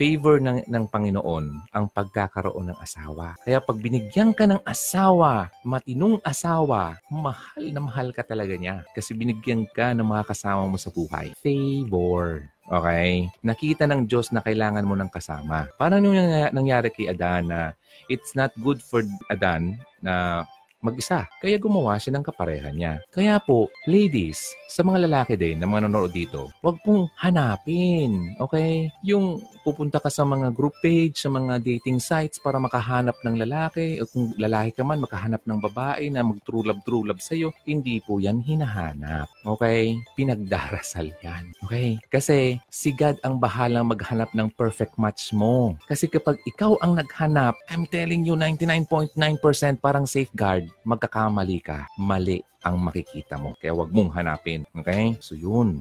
favor ng, ng Panginoon ang pagkakaroon ng asawa. Kaya pag binigyan ka ng asawa, matinong asawa, mahal na mahal ka talaga niya. Kasi binigyan ka ng mga kasama mo sa buhay. Favor. Okay? Nakita ng Diyos na kailangan mo ng kasama. Parang yung nangy- nangyari kay Adan na it's not good for Adan na mag-isa. Kaya gumawa siya ng kapareha niya. Kaya po, ladies, sa mga lalaki din na mga nanonood dito, wag pong hanapin, okay? Yung pupunta ka sa mga group page, sa mga dating sites para makahanap ng lalaki, o kung lalaki ka man, makahanap ng babae na mag-trulab-trulab sa'yo, hindi po yan hinahanap. Okay? Pinagdarasal yan. Okay? Kasi si God ang bahalang maghanap ng perfect match mo. Kasi kapag ikaw ang naghanap, I'm telling you, 99.9% parang safeguard, magkakamali ka. Mali ang makikita mo. Kaya wag mong hanapin. Okay? So yun.